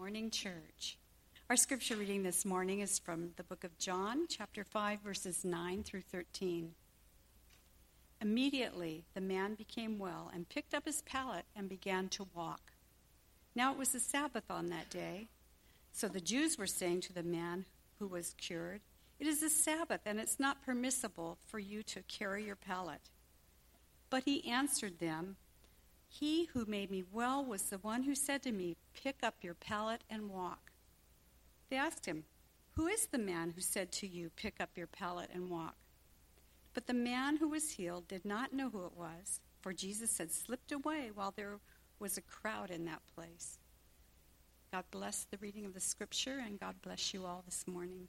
morning, church. Our scripture reading this morning is from the book of John, chapter 5, verses 9 through 13. Immediately the man became well and picked up his pallet and began to walk. Now it was the Sabbath on that day. So the Jews were saying to the man who was cured, It is the Sabbath, and it's not permissible for you to carry your pallet. But he answered them, He who made me well was the one who said to me, Pick up your pallet and walk. They asked him, Who is the man who said to you, Pick up your pallet and walk? But the man who was healed did not know who it was, for Jesus had slipped away while there was a crowd in that place. God bless the reading of the scripture, and God bless you all this morning.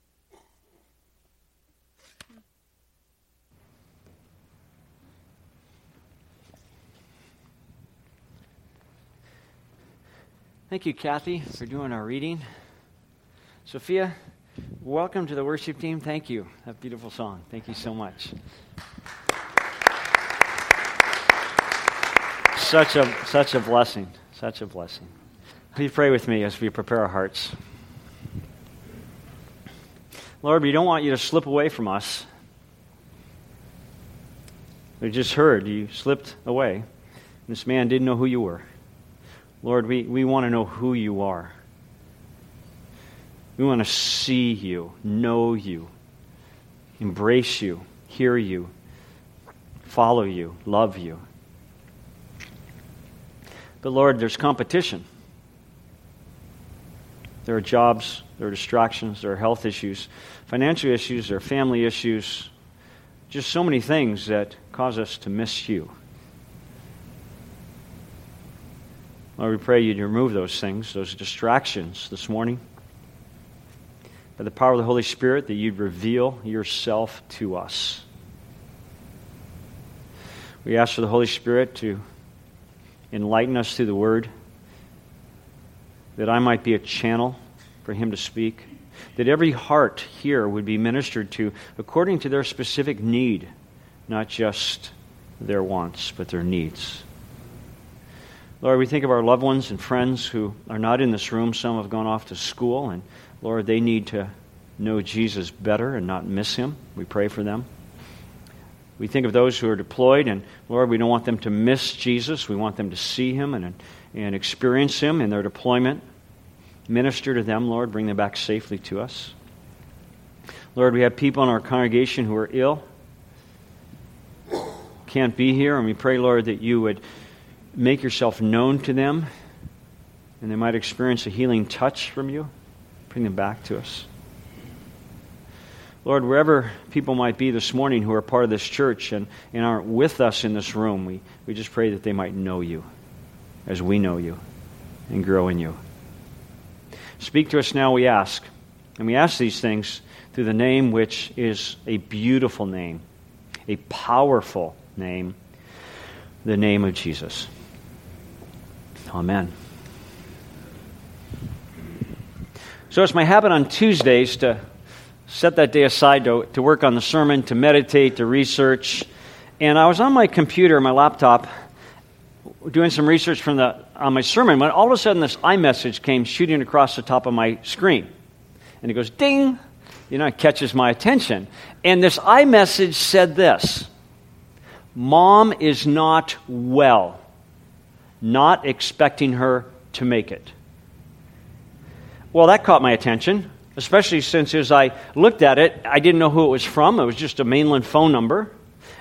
Thank you, Kathy, for doing our reading. Sophia, welcome to the worship team. Thank you. That beautiful song. Thank you so much. Such a such a blessing. Such a blessing. Please pray with me as we prepare our hearts. Lord, we don't want you to slip away from us. We just heard you slipped away. This man didn't know who you were. Lord, we, we want to know who you are. We want to see you, know you, embrace you, hear you, follow you, love you. But Lord, there's competition. There are jobs, there are distractions, there are health issues, financial issues, there are family issues, just so many things that cause us to miss you. Lord, we pray you'd remove those things, those distractions this morning. By the power of the Holy Spirit, that you'd reveal yourself to us. We ask for the Holy Spirit to enlighten us through the Word, that I might be a channel for Him to speak, that every heart here would be ministered to according to their specific need, not just their wants, but their needs. Lord, we think of our loved ones and friends who are not in this room. Some have gone off to school, and Lord, they need to know Jesus better and not miss him. We pray for them. We think of those who are deployed, and Lord, we don't want them to miss Jesus. We want them to see him and, and experience him in their deployment. Minister to them, Lord. Bring them back safely to us. Lord, we have people in our congregation who are ill, can't be here, and we pray, Lord, that you would make yourself known to them and they might experience a healing touch from you. Bring them back to us. Lord, wherever people might be this morning who are part of this church and, and aren't with us in this room, we, we just pray that they might know you as we know you and grow in you. Speak to us now, we ask. And we ask these things through the name which is a beautiful name, a powerful name, the name of Jesus. Amen. So it's my habit on Tuesdays to set that day aside to, to work on the sermon, to meditate, to research. And I was on my computer, my laptop, doing some research from the, on my sermon when all of a sudden this iMessage came shooting across the top of my screen. And it goes ding, you know, it catches my attention. And this iMessage said this Mom is not well not expecting her to make it. Well, that caught my attention, especially since as I looked at it, I didn't know who it was from. It was just a mainland phone number.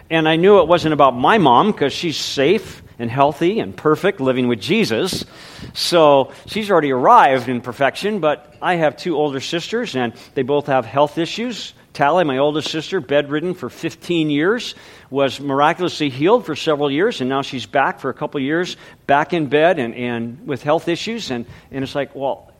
And I knew it wasn't about my mom because she's safe and healthy and perfect living with Jesus. So she's already arrived in perfection, but I have two older sisters and they both have health issues. Tally, my oldest sister, bedridden for 15 years, was miraculously healed for several years, and now she's back for a couple years, back in bed and, and with health issues. And, and it's like, well,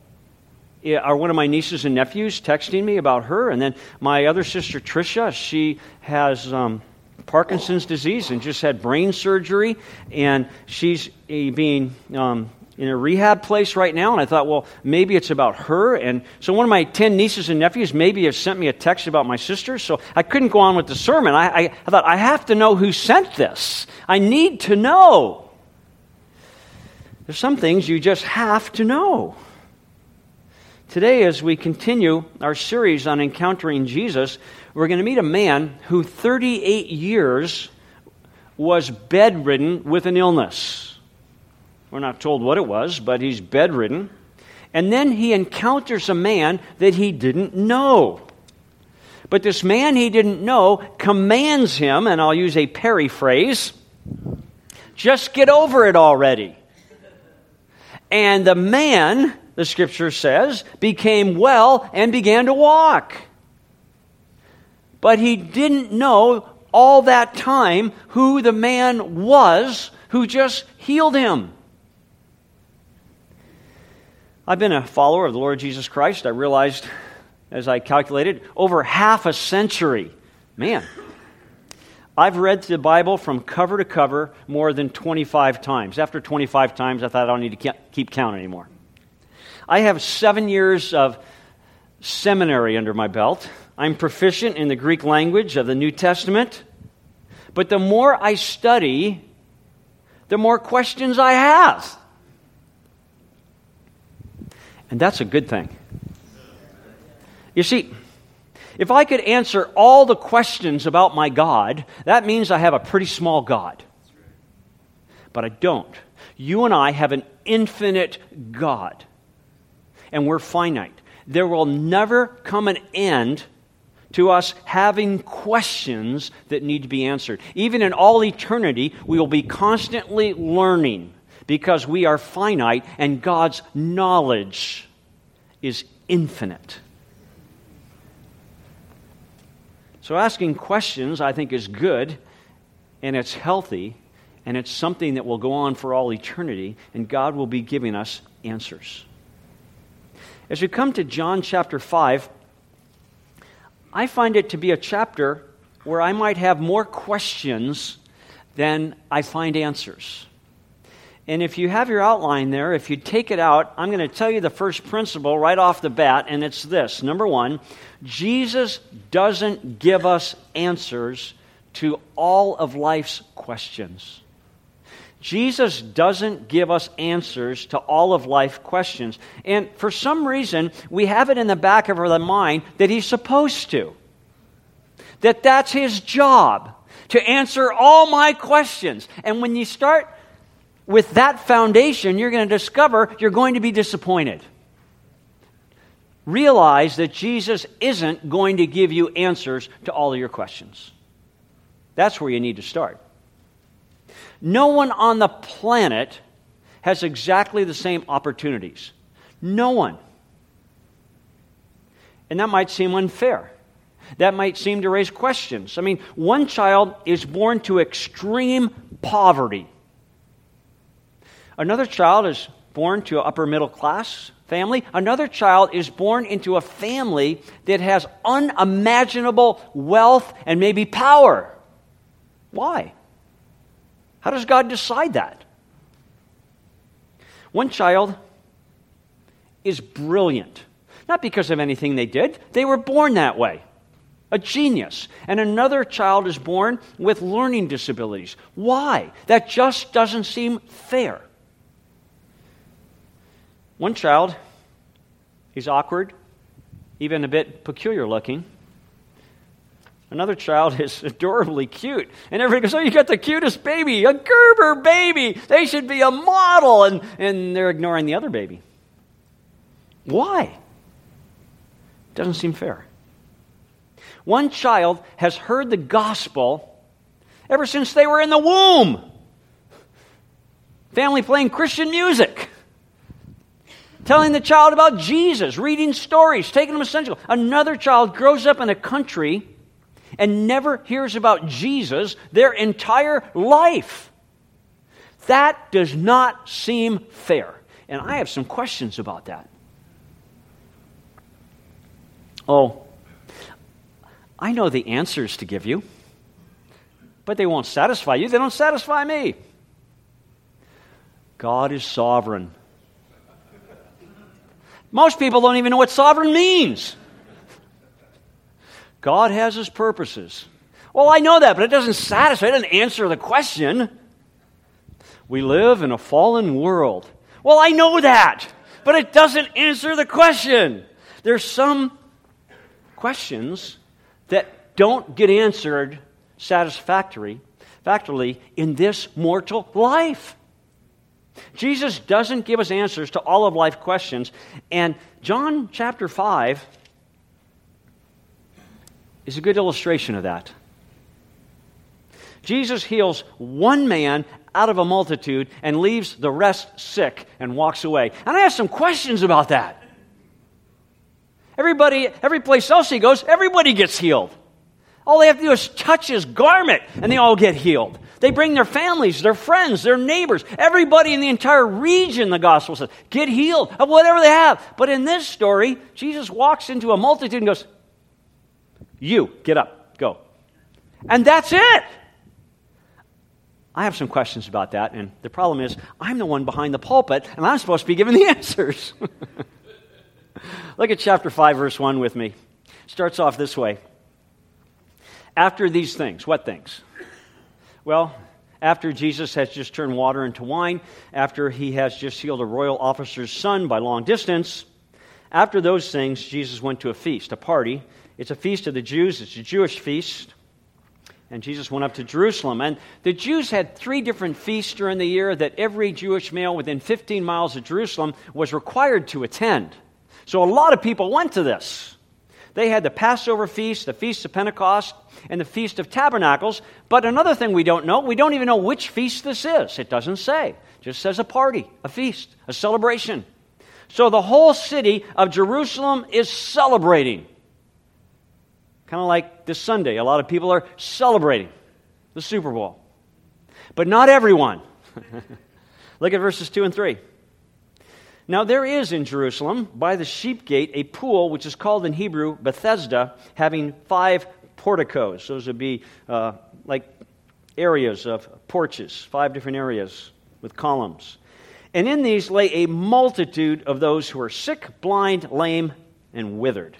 are one of my nieces and nephews texting me about her? And then my other sister, Tricia, she has um, Parkinson's disease and just had brain surgery, and she's eh, being um, in a rehab place right now, and I thought, well, maybe it's about her. And so one of my 10 nieces and nephews maybe have sent me a text about my sister, so I couldn't go on with the sermon. I, I, I thought, I have to know who sent this. I need to know. There's some things you just have to know. Today, as we continue our series on encountering Jesus, we're going to meet a man who 38 years was bedridden with an illness. We're not told what it was, but he's bedridden. And then he encounters a man that he didn't know. But this man he didn't know commands him, and I'll use a paraphrase just get over it already. And the man the scripture says, became well and began to walk. But he didn't know all that time who the man was who just healed him. I've been a follower of the Lord Jesus Christ. I realized, as I calculated, over half a century. Man, I've read the Bible from cover to cover more than 25 times. After 25 times, I thought I don't need to keep count anymore. I have seven years of seminary under my belt. I'm proficient in the Greek language of the New Testament. But the more I study, the more questions I have. And that's a good thing. You see, if I could answer all the questions about my God, that means I have a pretty small God. But I don't. You and I have an infinite God and we're finite. There will never come an end to us having questions that need to be answered. Even in all eternity, we will be constantly learning because we are finite and God's knowledge is infinite. So, asking questions, I think, is good and it's healthy and it's something that will go on for all eternity, and God will be giving us answers. As we come to John chapter 5, I find it to be a chapter where I might have more questions than I find answers. And if you have your outline there, if you take it out, I'm going to tell you the first principle right off the bat, and it's this. Number one, Jesus doesn't give us answers to all of life's questions. Jesus doesn't give us answers to all of life questions. And for some reason, we have it in the back of our mind that he's supposed to. That that's his job, to answer all my questions. And when you start with that foundation, you're going to discover you're going to be disappointed. Realize that Jesus isn't going to give you answers to all of your questions. That's where you need to start. No one on the planet has exactly the same opportunities. No one. And that might seem unfair. That might seem to raise questions. I mean, one child is born to extreme poverty. Another child is born to an upper middle class family. Another child is born into a family that has unimaginable wealth and maybe power. Why? How does God decide that? One child is brilliant, not because of anything they did, they were born that way. A genius. And another child is born with learning disabilities. Why? That just doesn't seem fair. One child, he's awkward, even a bit peculiar looking. Another child is adorably cute. And everybody goes, Oh, you got the cutest baby, a Gerber baby. They should be a model. And, and they're ignoring the other baby. Why? Doesn't seem fair. One child has heard the gospel ever since they were in the womb. Family playing Christian music telling the child about Jesus, reading stories, taking them essential. Another child grows up in a country and never hears about Jesus their entire life. That does not seem fair. And I have some questions about that. Oh, I know the answers to give you, but they won't satisfy you. They don't satisfy me. God is sovereign. Most people don't even know what sovereign means. God has his purposes. Well, I know that, but it doesn't satisfy, it doesn't answer the question. We live in a fallen world. Well, I know that, but it doesn't answer the question. There's some questions that don't get answered satisfactorily in this mortal life. Jesus doesn't give us answers to all of life questions, and John chapter 5 is a good illustration of that. Jesus heals one man out of a multitude and leaves the rest sick and walks away. And I have some questions about that. Everybody, every place else he goes, everybody gets healed. All they have to do is touch his garment and they all get healed. They bring their families, their friends, their neighbors, everybody in the entire region, the gospel says, get healed of whatever they have. But in this story, Jesus walks into a multitude and goes, You, get up, go. And that's it. I have some questions about that, and the problem is I'm the one behind the pulpit, and I'm supposed to be giving the answers. Look at chapter 5, verse 1 with me. Starts off this way. After these things, what things? Well, after Jesus has just turned water into wine, after he has just healed a royal officer's son by long distance, after those things, Jesus went to a feast, a party. It's a feast of the Jews, it's a Jewish feast and Jesus went up to Jerusalem. And the Jews had three different feasts during the year that every Jewish male within 15 miles of Jerusalem was required to attend. So a lot of people went to this. They had the Passover feast, the Feast of Pentecost, and the Feast of Tabernacles. But another thing we don't know, we don't even know which feast this is. It doesn't say. It just says a party, a feast, a celebration. So the whole city of Jerusalem is celebrating. Kind of like this Sunday, a lot of people are celebrating the Super Bowl. But not everyone. Look at verses 2 and 3. Now, there is in Jerusalem, by the sheep gate, a pool which is called in Hebrew Bethesda, having five porticos. Those would be uh, like areas of porches, five different areas with columns. And in these lay a multitude of those who are sick, blind, lame, and withered.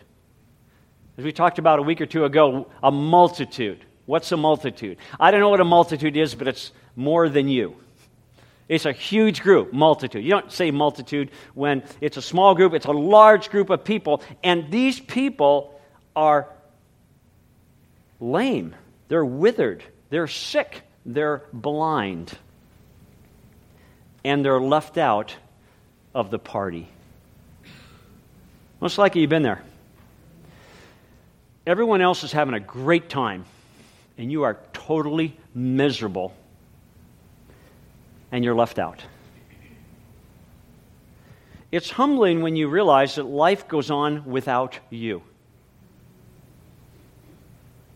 As we talked about a week or two ago, a multitude. What's a multitude? I don't know what a multitude is, but it's more than you. It's a huge group, multitude. You don't say multitude when it's a small group, it's a large group of people. And these people are lame, they're withered, they're sick, they're blind, and they're left out of the party. Most likely you've been there. Everyone else is having a great time, and you are totally miserable, and you're left out. It's humbling when you realize that life goes on without you.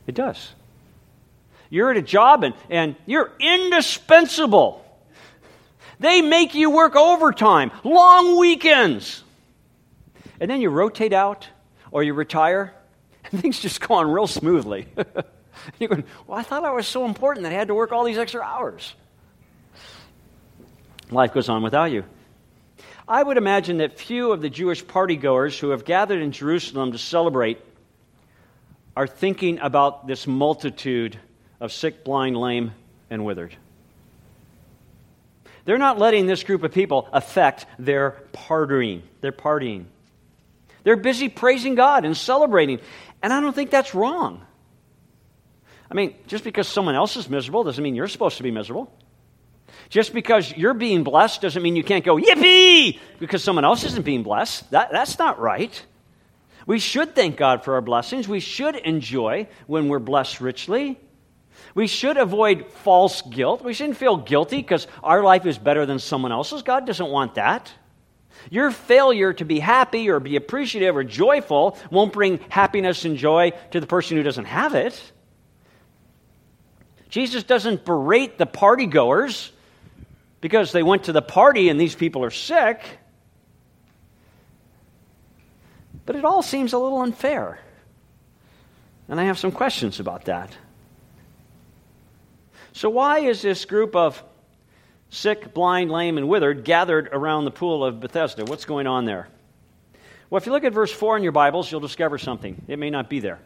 It does. You're at a job and, and you're indispensable. They make you work overtime, long weekends. And then you rotate out or you retire and things just go on real smoothly. You're going, well, I thought I was so important that I had to work all these extra hours. Life goes on without you. I would imagine that few of the Jewish partygoers who have gathered in Jerusalem to celebrate are thinking about this multitude of sick, blind, lame, and withered. They're not letting this group of people affect their partying. Their partying. They're busy praising God and celebrating. And I don't think that's wrong. I mean, just because someone else is miserable doesn't mean you're supposed to be miserable. Just because you're being blessed doesn't mean you can't go, yippee, because someone else isn't being blessed. That, that's not right. We should thank God for our blessings. We should enjoy when we're blessed richly. We should avoid false guilt. We shouldn't feel guilty because our life is better than someone else's. God doesn't want that. Your failure to be happy or be appreciative or joyful won't bring happiness and joy to the person who doesn't have it. Jesus doesn't berate the partygoers because they went to the party and these people are sick. But it all seems a little unfair. And I have some questions about that. So, why is this group of sick, blind, lame, and withered, gathered around the pool of Bethesda. What's going on there? Well, if you look at verse 4 in your Bibles, you'll discover something. It may not be there.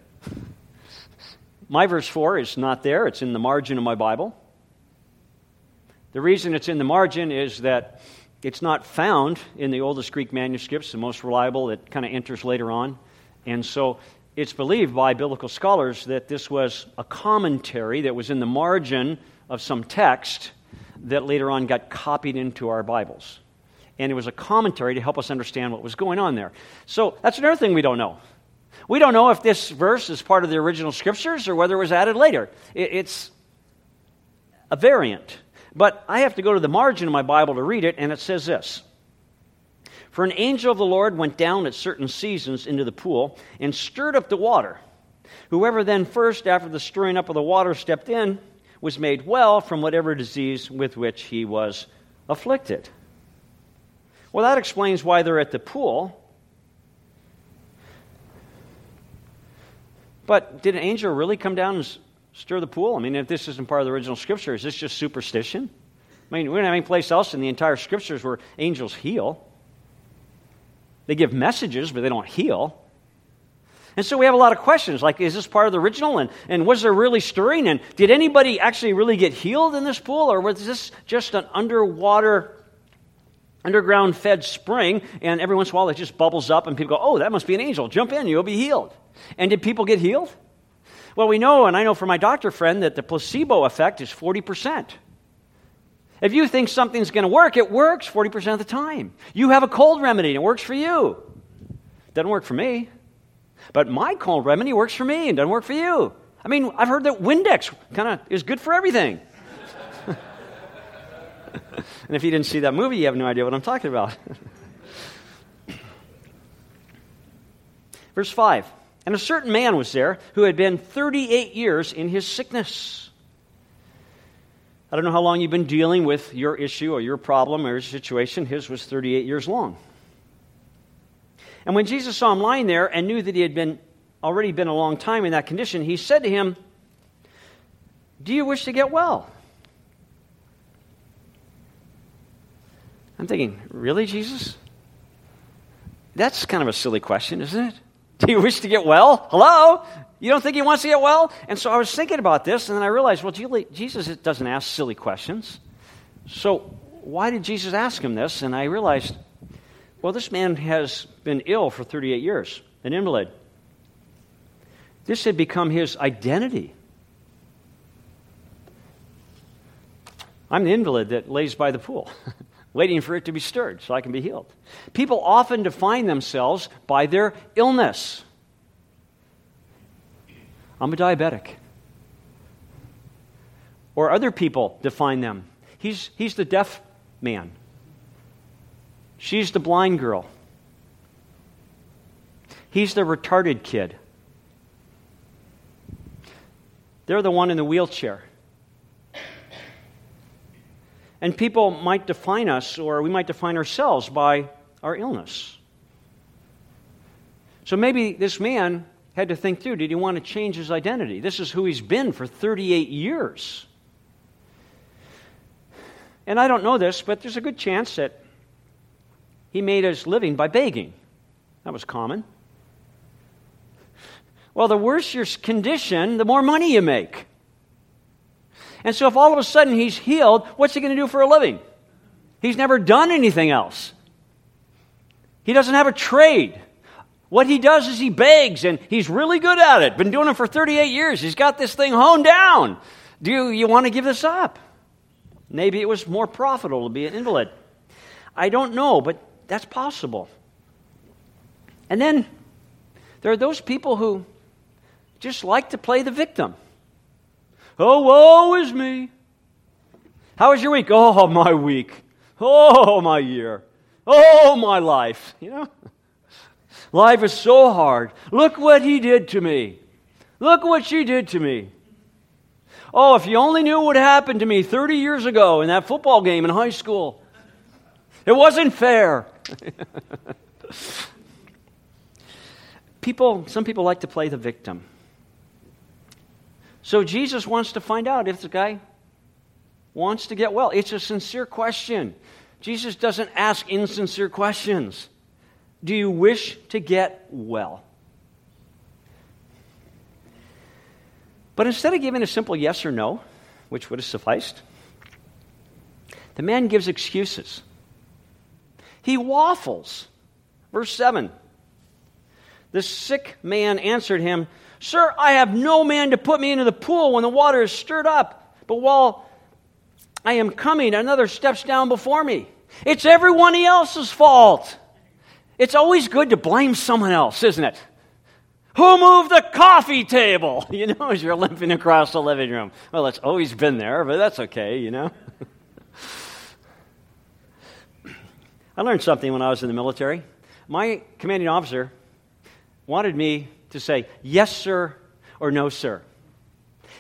My verse 4 is not there, it's in the margin of my Bible. The reason it's in the margin is that it's not found in the oldest Greek manuscripts, the most reliable. It kind of enters later on. And so it's believed by biblical scholars that this was a commentary that was in the margin of some text that later on got copied into our Bibles. And it was a commentary to help us understand what was going on there. So that's another thing we don't know. We don't know if this verse is part of the original scriptures or whether it was added later. It's a variant. But I have to go to the margin of my Bible to read it, and it says this For an angel of the Lord went down at certain seasons into the pool and stirred up the water. Whoever then first, after the stirring up of the water, stepped in, was made well from whatever disease with which he was afflicted. Well, that explains why they're at the pool. But did an angel really come down and stir the pool? I mean, if this isn't part of the original scripture, is this just superstition? I mean, we don't have any place else in the entire scriptures where angels heal. They give messages, but they don't heal. And so we have a lot of questions like, is this part of the original? And, and was there really stirring? And did anybody actually really get healed in this pool? Or was this just an underwater, underground fed spring? And every once in a while it just bubbles up and people go, oh, that must be an angel. Jump in, you'll be healed. And did people get healed? Well, we know, and I know from my doctor friend, that the placebo effect is 40%. If you think something's going to work, it works 40% of the time. You have a cold remedy and it works for you. Doesn't work for me. But my cold remedy works for me and doesn't work for you. I mean, I've heard that Windex kind of is good for everything. and if you didn't see that movie, you have no idea what I'm talking about. Verse 5 And a certain man was there who had been 38 years in his sickness. I don't know how long you've been dealing with your issue or your problem or your situation. His was 38 years long. And when Jesus saw him lying there and knew that he had been already been a long time in that condition, he said to him, Do you wish to get well? I'm thinking, Really, Jesus? That's kind of a silly question, isn't it? Do you wish to get well? Hello? You don't think he wants to get well? And so I was thinking about this, and then I realized, well, Jesus doesn't ask silly questions. So why did Jesus ask him this? And I realized well, this man has been ill for 38 years, an invalid. This had become his identity. I'm the invalid that lays by the pool, waiting for it to be stirred so I can be healed. People often define themselves by their illness. I'm a diabetic. Or other people define them. He's, he's the deaf man. She's the blind girl. He's the retarded kid. They're the one in the wheelchair. And people might define us, or we might define ourselves by our illness. So maybe this man had to think through did he want to change his identity? This is who he's been for 38 years. And I don't know this, but there's a good chance that he made his living by begging. That was common. Well, the worse your condition, the more money you make. And so, if all of a sudden he's healed, what's he going to do for a living? He's never done anything else. He doesn't have a trade. What he does is he begs, and he's really good at it. Been doing it for 38 years. He's got this thing honed down. Do you, you want to give this up? Maybe it was more profitable to be an invalid. I don't know, but that's possible. And then there are those people who just like to play the victim. Oh, woe is me. How was your week? Oh, my week. Oh, my year. Oh, my life. You know? Life is so hard. Look what he did to me. Look what she did to me. Oh, if you only knew what happened to me 30 years ago in that football game in high school. It wasn't fair. people, some people like to play the victim. So Jesus wants to find out if the guy wants to get well. It's a sincere question. Jesus doesn't ask insincere questions. Do you wish to get well? But instead of giving a simple yes or no, which would have sufficed, the man gives excuses. he waffles. Verse 7 The sick man answered him, Sir, I have no man to put me into the pool when the water is stirred up. But while I am coming, another steps down before me. It's everyone else's fault. It's always good to blame someone else, isn't it? Who moved the coffee table? You know, as you're limping across the living room. Well, it's always been there, but that's okay, you know. I learned something when I was in the military. My commanding officer wanted me to say yes, sir, or no, sir.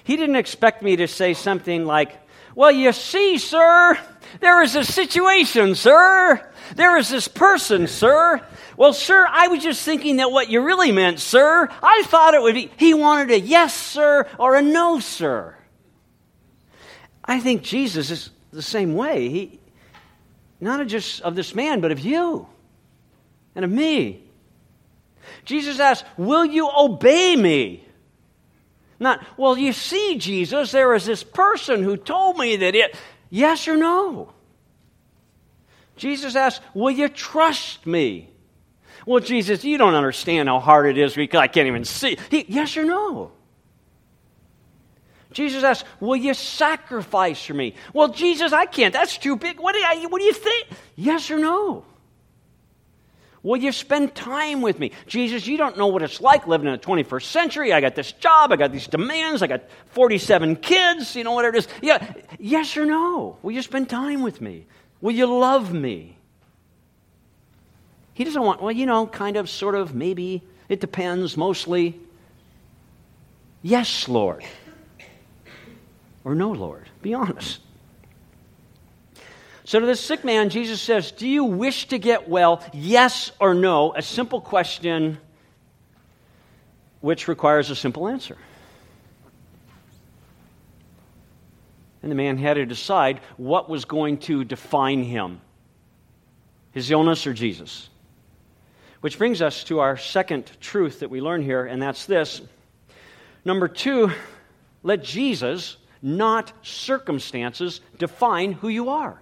He didn't expect me to say something like, well, you see, sir, there is a situation, sir. There is this person, sir. Well, sir, I was just thinking that what you really meant, sir, I thought it would be, he wanted a yes, sir, or a no, sir. I think Jesus is the same way. He, not just of this man, but of you and of me. Jesus asks, Will you obey me? Not, well, you see, Jesus, there is this person who told me that it. Yes or no? Jesus asks, Will you trust me? Well, Jesus, you don't understand how hard it is because I can't even see. He, yes or no? Jesus asks, Will you sacrifice for me? Well, Jesus, I can't. That's too big. What do, what do you think? Yes or no? Will you spend time with me? Jesus, you don't know what it's like living in the 21st century. I got this job, I got these demands, I got 47 kids, you know, whatever it is. Yeah, yes or no? Will you spend time with me? Will you love me? He doesn't want, well, you know, kind of, sort of, maybe, it depends, mostly. Yes, Lord. Or no, Lord. Be honest. So to this sick man, Jesus says, Do you wish to get well? Yes or no? A simple question which requires a simple answer. And the man had to decide what was going to define him his illness or Jesus. Which brings us to our second truth that we learn here, and that's this. Number two, let Jesus, not circumstances, define who you are.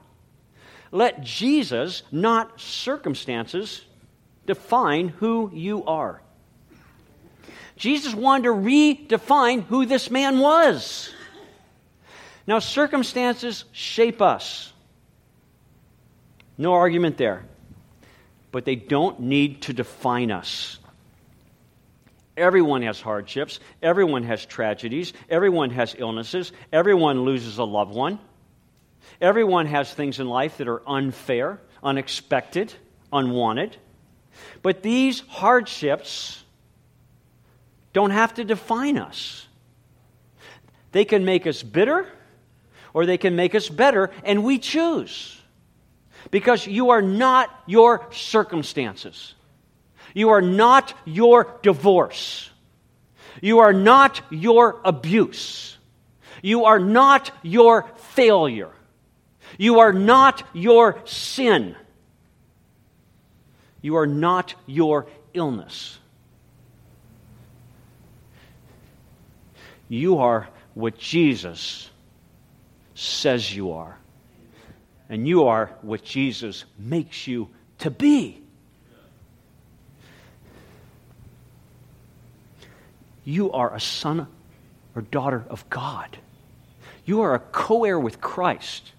Let Jesus, not circumstances, define who you are. Jesus wanted to redefine who this man was. Now, circumstances shape us. No argument there. But they don't need to define us. Everyone has hardships. Everyone has tragedies. Everyone has illnesses. Everyone loses a loved one. Everyone has things in life that are unfair, unexpected, unwanted. But these hardships don't have to define us. They can make us bitter or they can make us better, and we choose. Because you are not your circumstances. You are not your divorce. You are not your abuse. You are not your failure. You are not your sin. You are not your illness. You are what Jesus says you are. And you are what Jesus makes you to be. You are a son or daughter of God. You are a co heir with Christ.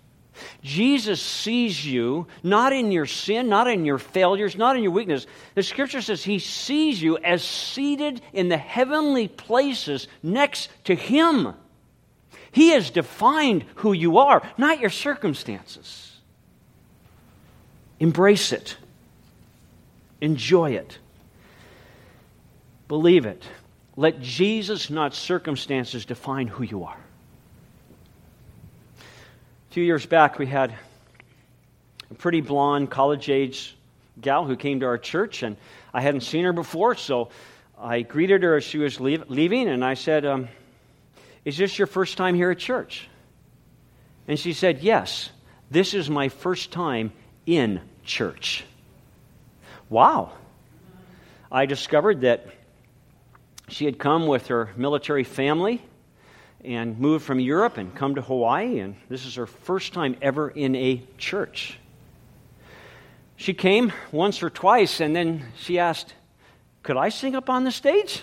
Jesus sees you not in your sin, not in your failures, not in your weakness. The scripture says he sees you as seated in the heavenly places next to him. He has defined who you are, not your circumstances. Embrace it, enjoy it, believe it. Let Jesus, not circumstances, define who you are. A few years back, we had a pretty blonde, college age gal who came to our church, and I hadn't seen her before, so I greeted her as she was leave, leaving, and I said, um, Is this your first time here at church? And she said, Yes, this is my first time in church. Wow. I discovered that she had come with her military family and moved from Europe and come to Hawaii, and this is her first time ever in a church. She came once or twice, and then she asked, Could I sing up on the stage?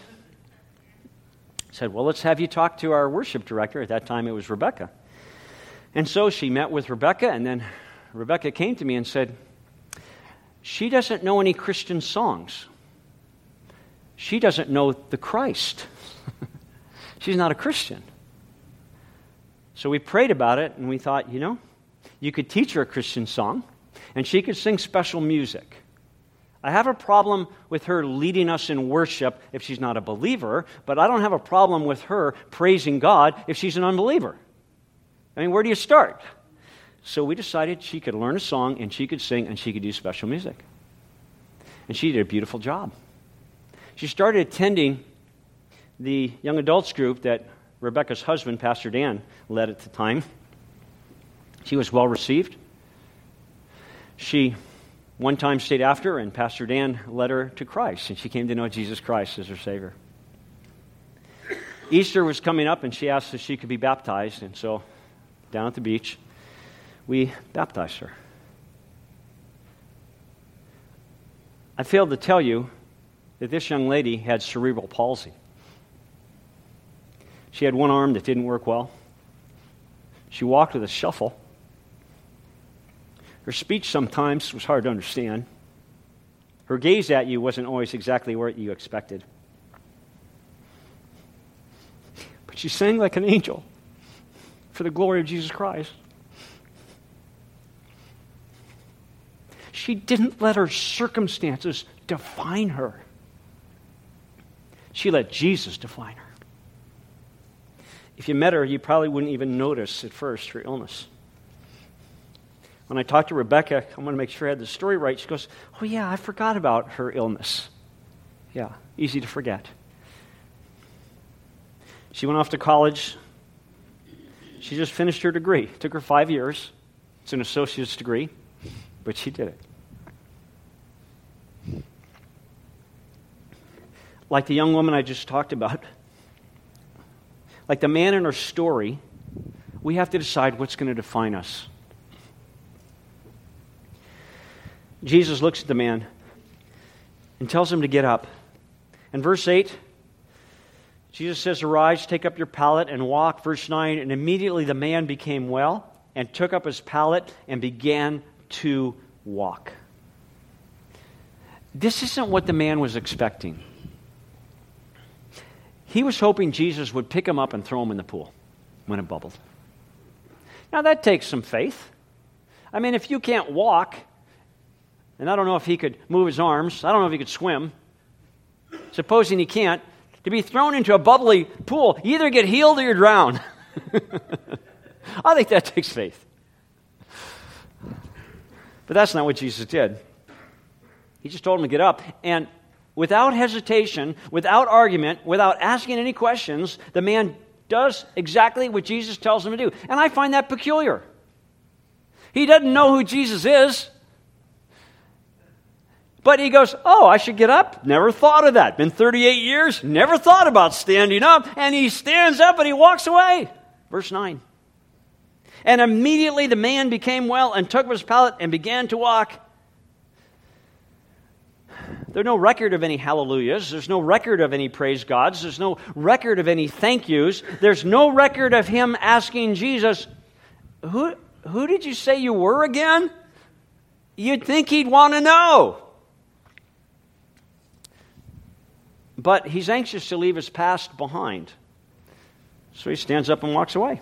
I said, Well, let's have you talk to our worship director. At that time, it was Rebecca. And so she met with Rebecca, and then Rebecca came to me and said, She doesn't know any Christian songs. She doesn't know the Christ. She's not a Christian. So we prayed about it, and we thought, you know, you could teach her a Christian song, and she could sing special music. I have a problem with her leading us in worship if she's not a believer, but I don't have a problem with her praising God if she's an unbeliever. I mean, where do you start? So we decided she could learn a song and she could sing and she could do special music. And she did a beautiful job. She started attending the young adults group that Rebecca's husband, Pastor Dan, led at the time. She was well received. She one time stayed after, and Pastor Dan led her to Christ, and she came to know Jesus Christ as her Savior. Easter was coming up, and she asked if she could be baptized, and so down at the beach, we baptized her. I failed to tell you that this young lady had cerebral palsy. She had one arm that didn't work well. She walked with a shuffle. Her speech sometimes was hard to understand. Her gaze at you wasn't always exactly what you expected. But she sang like an angel for the glory of Jesus Christ. She didn't let her circumstances define her. She let Jesus define her. If you met her, you probably wouldn't even notice at first her illness. When I talked to Rebecca, I want to make sure I had the story right. She goes, Oh, yeah, I forgot about her illness. Yeah, easy to forget. She went off to college. She just finished her degree. It took her five years. It's an associate's degree, but she did it. Like the young woman I just talked about, like the man in our story, we have to decide what's going to define us. Jesus looks at the man and tells him to get up. In verse 8, Jesus says, Arise, take up your pallet, and walk. Verse 9, and immediately the man became well and took up his pallet and began to walk. This isn't what the man was expecting. He was hoping Jesus would pick him up and throw him in the pool when it bubbled. Now, that takes some faith. I mean, if you can't walk, and I don't know if he could move his arms, I don't know if he could swim, supposing he can't, to be thrown into a bubbly pool, you either get healed or you drown. I think that takes faith. But that's not what Jesus did. He just told him to get up. And without hesitation, without argument, without asking any questions, the man does exactly what Jesus tells him to do. And I find that peculiar. He doesn't know who Jesus is. But he goes, Oh, I should get up? Never thought of that. Been 38 years, never thought about standing up. And he stands up and he walks away. Verse 9. And immediately the man became well and took up his pallet and began to walk. There's no record of any hallelujahs. There's no record of any praise gods. There's no record of any thank yous. There's no record of him asking Jesus, Who, who did you say you were again? You'd think he'd want to know. But he's anxious to leave his past behind. So he stands up and walks away.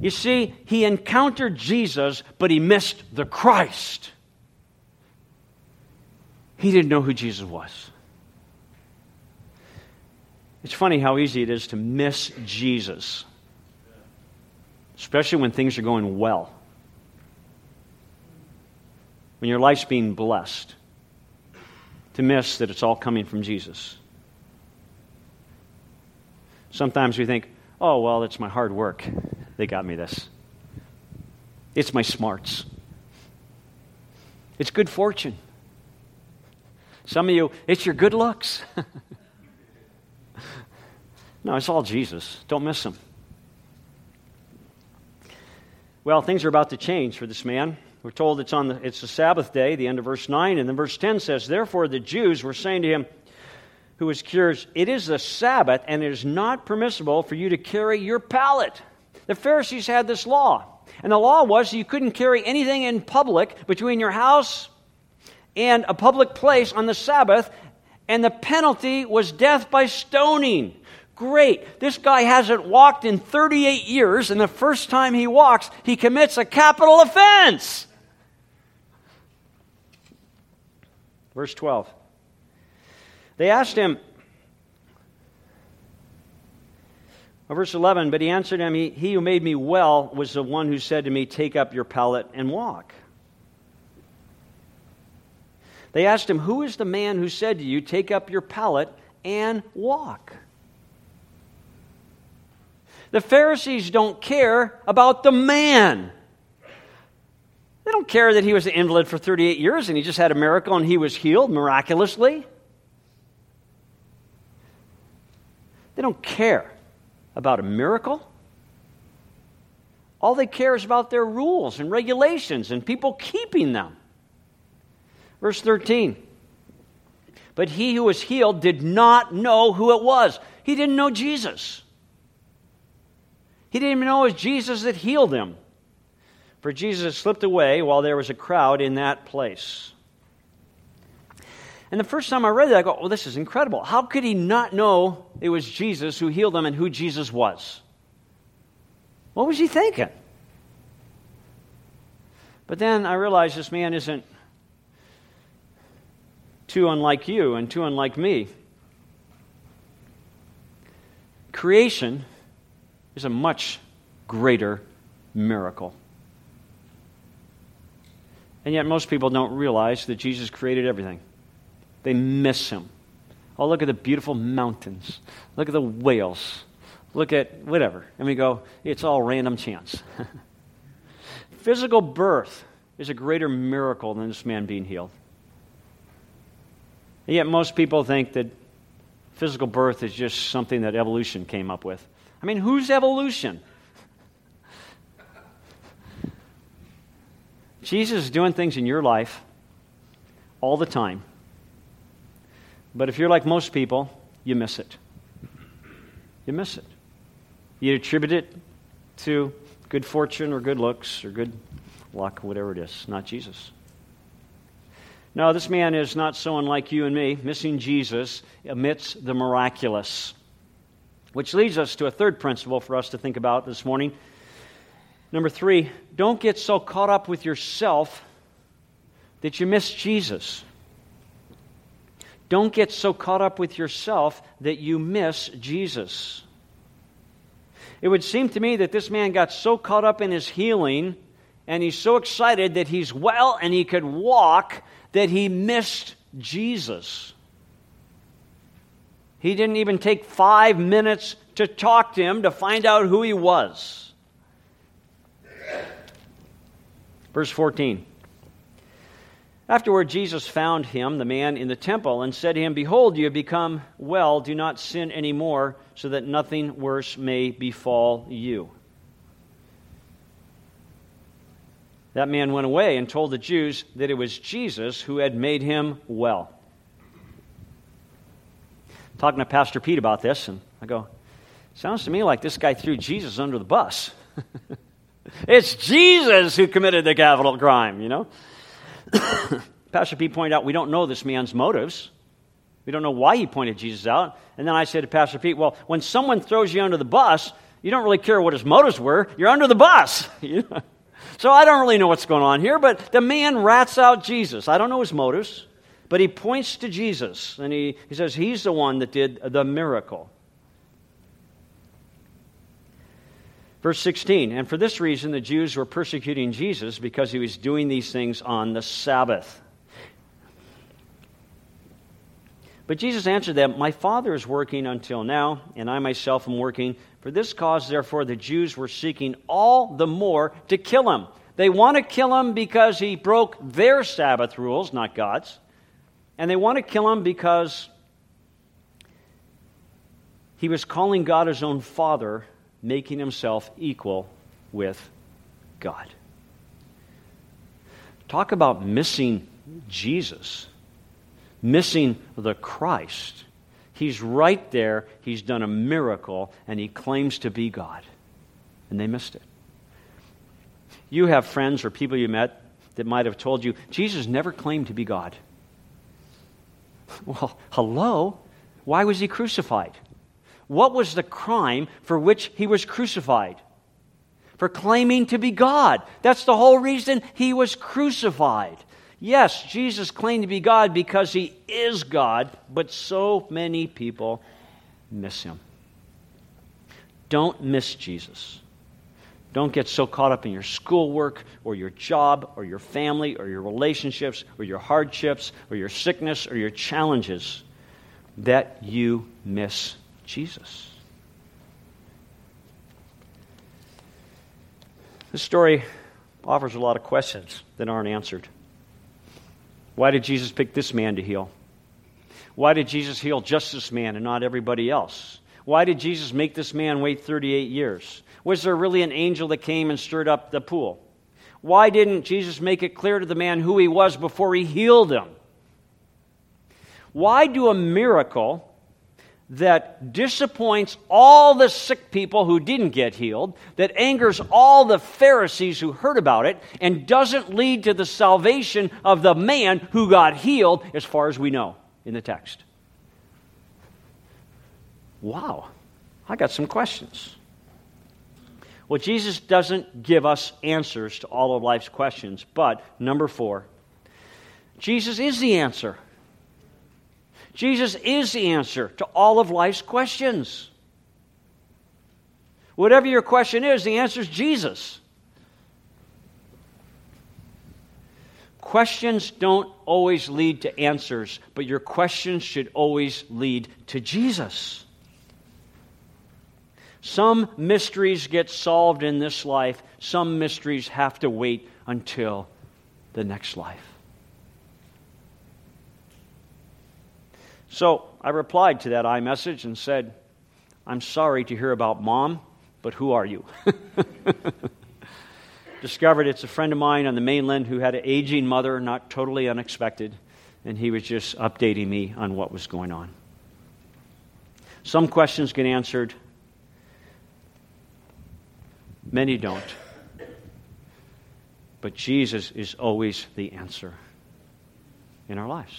You see, he encountered Jesus, but he missed the Christ. He didn't know who Jesus was. It's funny how easy it is to miss Jesus, especially when things are going well, when your life's being blessed, to miss that it's all coming from Jesus. Sometimes we think, oh, well, it's my hard work. They got me this. It's my smarts. It's good fortune. Some of you, it's your good looks. no, it's all Jesus. Don't miss him. Well, things are about to change for this man. We're told it's on the, it's the Sabbath day, the end of verse 9, and then verse 10 says, Therefore the Jews were saying to him, who was cured, It is the Sabbath, and it is not permissible for you to carry your pallet. The Pharisees had this law. And the law was you couldn't carry anything in public between your house and a public place on the Sabbath, and the penalty was death by stoning. Great. This guy hasn't walked in 38 years, and the first time he walks, he commits a capital offense. Verse 12. They asked him, verse 11, but he answered him, he, he who made me well was the one who said to me, Take up your pallet and walk. They asked him, Who is the man who said to you, Take up your pallet and walk? The Pharisees don't care about the man. They don't care that he was an invalid for 38 years and he just had a miracle and he was healed miraculously. They don't care about a miracle. All they care is about their rules and regulations and people keeping them. Verse 13. But he who was healed did not know who it was. He didn't know Jesus. He didn't even know it was Jesus that healed him. For Jesus slipped away while there was a crowd in that place. And the first time I read that, I go, well, this is incredible. How could he not know it was Jesus who healed him and who Jesus was? What was he thinking? But then I realized this man isn't too unlike you and too unlike me. Creation is a much greater miracle. And yet, most people don't realize that Jesus created everything. They miss him. Oh, look at the beautiful mountains. Look at the whales. Look at whatever. And we go, it's all random chance. Physical birth is a greater miracle than this man being healed. And yet, most people think that physical birth is just something that evolution came up with. I mean, who's evolution? Jesus is doing things in your life all the time but if you're like most people, you miss it. You miss it. You attribute it to good fortune or good looks or good luck, whatever it is, not Jesus. No, this man is not so unlike you and me, missing Jesus amidst the miraculous. Which leads us to a third principle for us to think about this morning. Number three, don't get so caught up with yourself that you miss Jesus. Don't get so caught up with yourself that you miss Jesus. It would seem to me that this man got so caught up in his healing and he's so excited that he's well and he could walk that he missed Jesus. He didn't even take five minutes to talk to him to find out who he was. Verse 14. Afterward, Jesus found him, the man, in the temple, and said to him, Behold, you have become well. Do not sin any more, so that nothing worse may befall you. That man went away and told the Jews that it was Jesus who had made him well. Talking to Pastor Pete about this, and I go, Sounds to me like this guy threw Jesus under the bus. it's Jesus who committed the capital crime, you know? Pastor Pete pointed out we don't know this man's motives. We don't know why he pointed Jesus out. And then I said to Pastor Pete, well, when someone throws you under the bus, you don't really care what his motives were. You're under the bus. so I don't really know what's going on here, but the man rats out Jesus. I don't know his motives, but he points to Jesus and he, he says he's the one that did the miracle. Verse 16, and for this reason the Jews were persecuting Jesus because he was doing these things on the Sabbath. But Jesus answered them, My Father is working until now, and I myself am working. For this cause, therefore, the Jews were seeking all the more to kill him. They want to kill him because he broke their Sabbath rules, not God's. And they want to kill him because he was calling God his own Father making himself equal with God. Talk about missing Jesus, missing the Christ. He's right there. He's done a miracle, and he claims to be God. And they missed it. You have friends or people you met that might have told you Jesus never claimed to be God. Well, hello? Why was he crucified? What was the crime for which he was crucified? For claiming to be God. That's the whole reason he was crucified. Yes, Jesus claimed to be God because he is God, but so many people miss him. Don't miss Jesus. Don't get so caught up in your schoolwork or your job or your family or your relationships or your hardships or your sickness or your challenges that you miss Jesus. This story offers a lot of questions that aren't answered. Why did Jesus pick this man to heal? Why did Jesus heal just this man and not everybody else? Why did Jesus make this man wait 38 years? Was there really an angel that came and stirred up the pool? Why didn't Jesus make it clear to the man who he was before he healed him? Why do a miracle that disappoints all the sick people who didn't get healed, that angers all the Pharisees who heard about it, and doesn't lead to the salvation of the man who got healed, as far as we know in the text? Wow, I got some questions. Well, Jesus doesn't give us answers to all of life's questions, but number four, Jesus is the answer. Jesus is the answer to all of life's questions. Whatever your question is, the answer is Jesus. Questions don't always lead to answers, but your questions should always lead to Jesus. Some mysteries get solved in this life, some mysteries have to wait until the next life. So I replied to that iMessage and said, I'm sorry to hear about mom, but who are you? Discovered it's a friend of mine on the mainland who had an aging mother, not totally unexpected, and he was just updating me on what was going on. Some questions get answered, many don't. But Jesus is always the answer in our lives.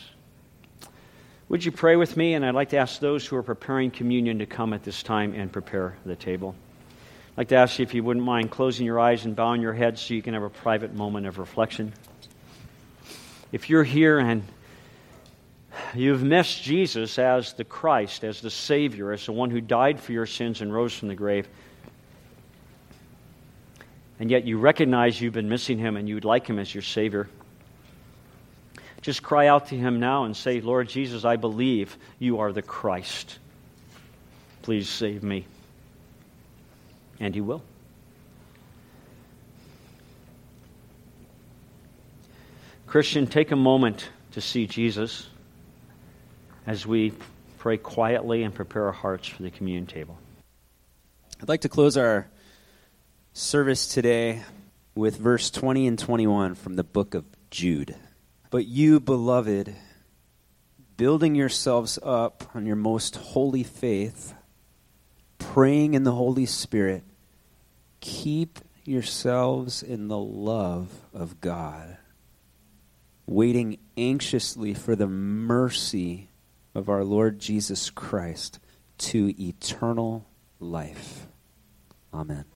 Would you pray with me? And I'd like to ask those who are preparing communion to come at this time and prepare the table. I'd like to ask you if you wouldn't mind closing your eyes and bowing your head so you can have a private moment of reflection. If you're here and you've missed Jesus as the Christ, as the Savior, as the one who died for your sins and rose from the grave, and yet you recognize you've been missing him and you'd like him as your Savior, just cry out to him now and say, Lord Jesus, I believe you are the Christ. Please save me. And he will. Christian, take a moment to see Jesus as we pray quietly and prepare our hearts for the communion table. I'd like to close our service today with verse 20 and 21 from the book of Jude. But you, beloved, building yourselves up on your most holy faith, praying in the Holy Spirit, keep yourselves in the love of God, waiting anxiously for the mercy of our Lord Jesus Christ to eternal life. Amen.